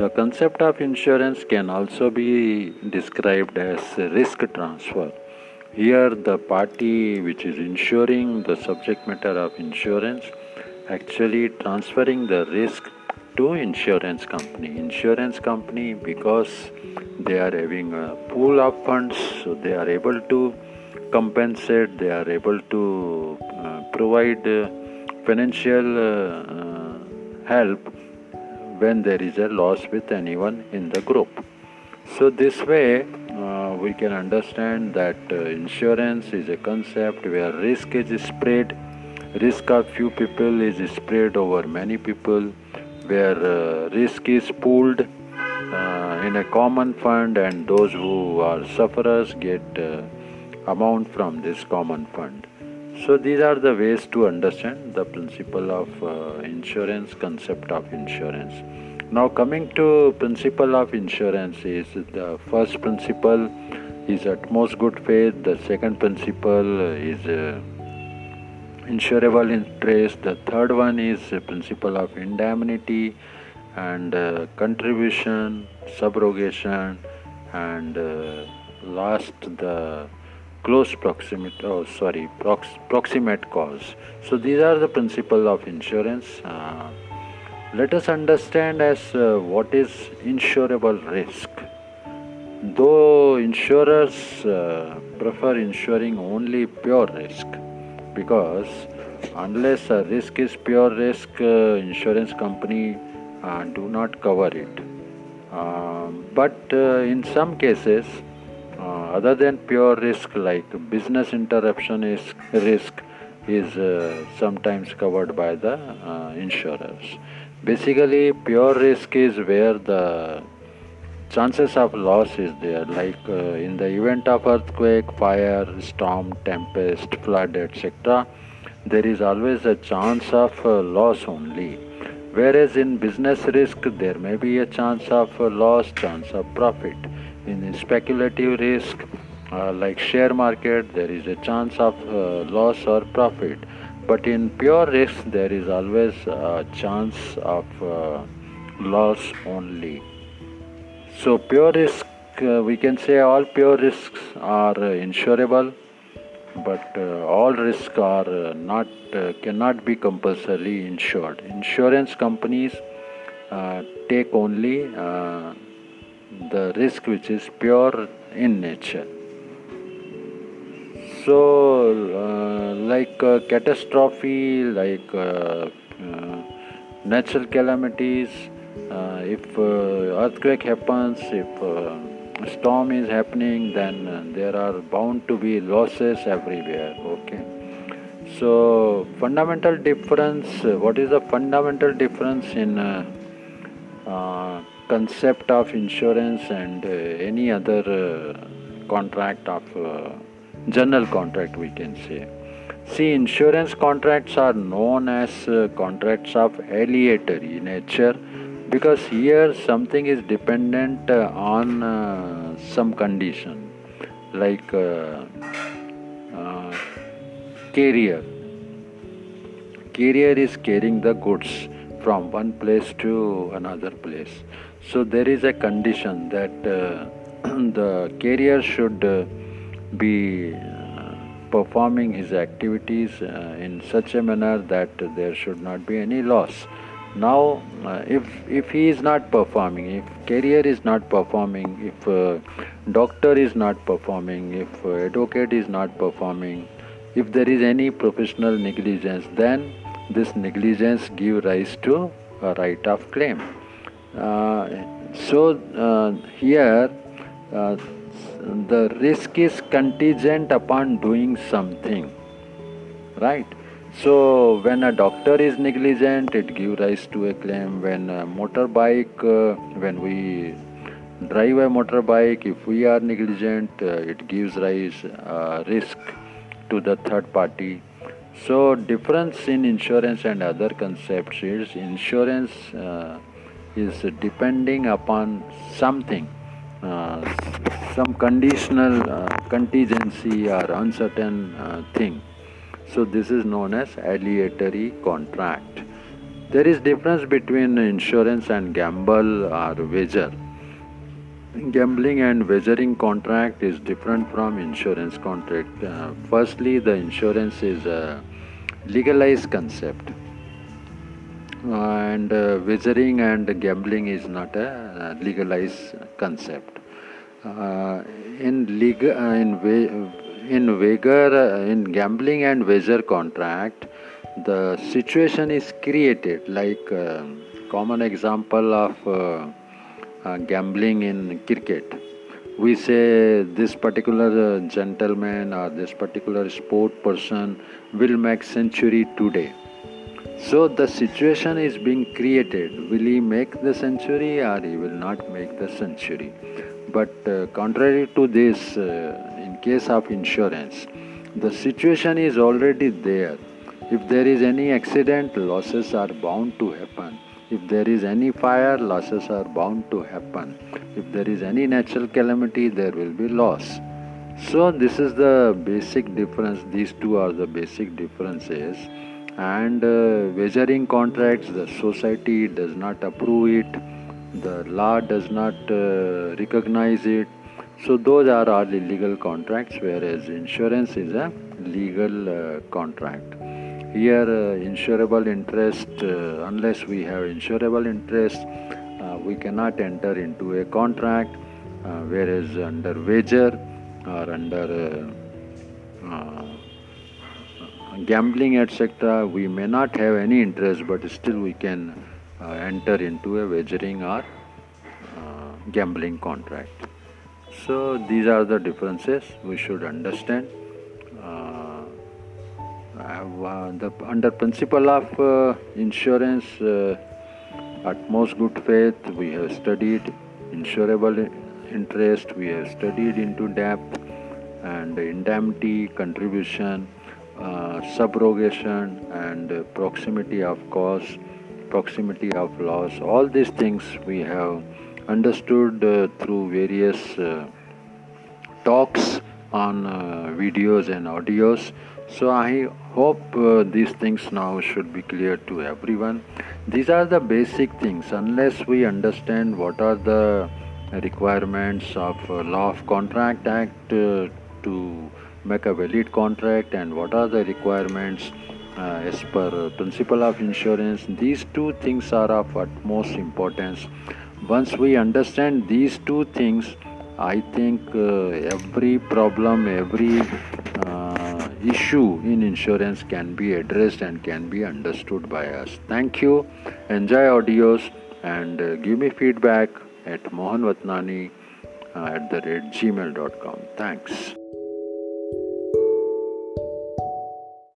The concept of insurance can also be described as risk transfer. Here, the party which is insuring the subject matter of insurance actually transferring the risk to insurance company. Insurance company because they are having a pool of funds, so they are able to compensate. They are able to uh, provide uh, financial uh, help when there is a loss with anyone in the group. So, this way uh, we can understand that uh, insurance is a concept where risk is spread, risk of few people is spread over many people, where uh, risk is pooled uh, in a common fund, and those who are sufferers get uh, amount from this common fund. So these are the ways to understand the principle of uh, insurance, concept of insurance. Now coming to principle of insurance is the first principle is utmost good faith, the second principle is uh, insurable interest, the third one is principle of indemnity and uh, contribution, subrogation and uh, last the close proximity oh sorry prox, proximate cause. So these are the principle of insurance. Uh, let us understand as uh, what is insurable risk. Though insurers uh, prefer insuring only pure risk because unless a risk is pure risk uh, insurance company uh, do not cover it. Um, but uh, in some cases uh, other than pure risk like business interruption is risk is uh, sometimes covered by the uh, insurers. Basically pure risk is where the chances of loss is there. Like uh, in the event of earthquake fire storm tempest flood etc there is always a chance of uh, loss only. Whereas in business risk there may be a chance of uh, loss chance of profit in speculative risk uh, like share market there is a chance of uh, loss or profit. But in pure risk there is always a chance of uh, loss only. So pure risk uh, we can say all pure risks are uh, insurable but uh, all risks are not cannot be compulsorily insured. Insurance companies take only the risk which is pure in nature. So, uh, like uh, catastrophe, like uh, uh natural calamities, uh, if uh, earthquake happens, if storm is happening, then there are bound to be losses everywhere. Okay. So, fundamental difference. what is the fundamental difference in concept of insurance and uh, any other uh, contract of uh, general contract we can say. See insurance contracts are known as contracts of aleatory nature because here something is dependent on some condition like carrier. Carrier is carrying the goods from one place to another place so there is a condition that uh, the carrier should uh, be uh, performing his activities uh, in such a manner that there should not be any loss. Now, uh, if if he is not performing, if carrier is not performing, if uh, doctor is not performing, if advocate is not performing, if there is any professional negligence, then this negligence give rise to a right of claim. Uh, so uh, here uh, the risk is contingent upon doing something right so when a doctor is negligent it gives rise to a claim when a motorbike uh, when we drive a motorbike if we are negligent uh, it gives rise uh, risk to the third party so difference in insurance and other concepts is insurance is depending upon something, uh, some conditional uh, contingency or uncertain uh, thing. So this is known as aleatory contract. There is difference between insurance and gamble or wager. Gambling and wagering contract is different from insurance contract. Uh, firstly, the insurance is a legalized concept and uh, wagering and gambling is not a legalized concept. Uh, in legal, uh, in in wager, uh, in gambling and wager contract, the situation is created. Like uh, common example of uh, gambling in cricket, we say this particular gentleman or this particular sport person will make century today so the situation is being created. Will he make the century or he will not make the century? But uh, contrary to this, uh, in case of insurance, the situation is already there. If there is any accident, losses are bound to happen. If there is any fire, losses are bound to happen. If there is any natural calamity, there will be loss. So, this is the basic difference. These two are the basic differences and uh, wagering contracts the society does not approve it the law does not uh, recognize it so those are all illegal contracts whereas insurance is a legal uh, contract here uh, insurable interest uh, unless we have insurable interest uh, we cannot enter into a contract whereas under wager or under gambling, etc., we may not have any interest, but still we can uh, enter into a wagering or uh, gambling contract. So these are the differences we should understand. Uh, the under principle of uh, insurance, uh, utmost good faith, we have studied insurable interest, we have studied into depth and indemnity contribution uh, subrogation and uh, proximity of cause, proximity of loss, all these things we have understood uh, through various uh, talks on uh, videos and audios. So I hope uh, these things now should be clear to everyone. These are the basic things. Unless we understand what are the requirements of Law of Contract Act to make a valid contract and what are the requirements uh, as per principle of insurance these two things are of utmost importance once we understand these two things i think uh, every problem every uh, issue in insurance can be addressed and can be understood by us. Thank you. Enjoy audios and uh, give me feedback at mohanvatnani uh, at the rate gmail.com thanks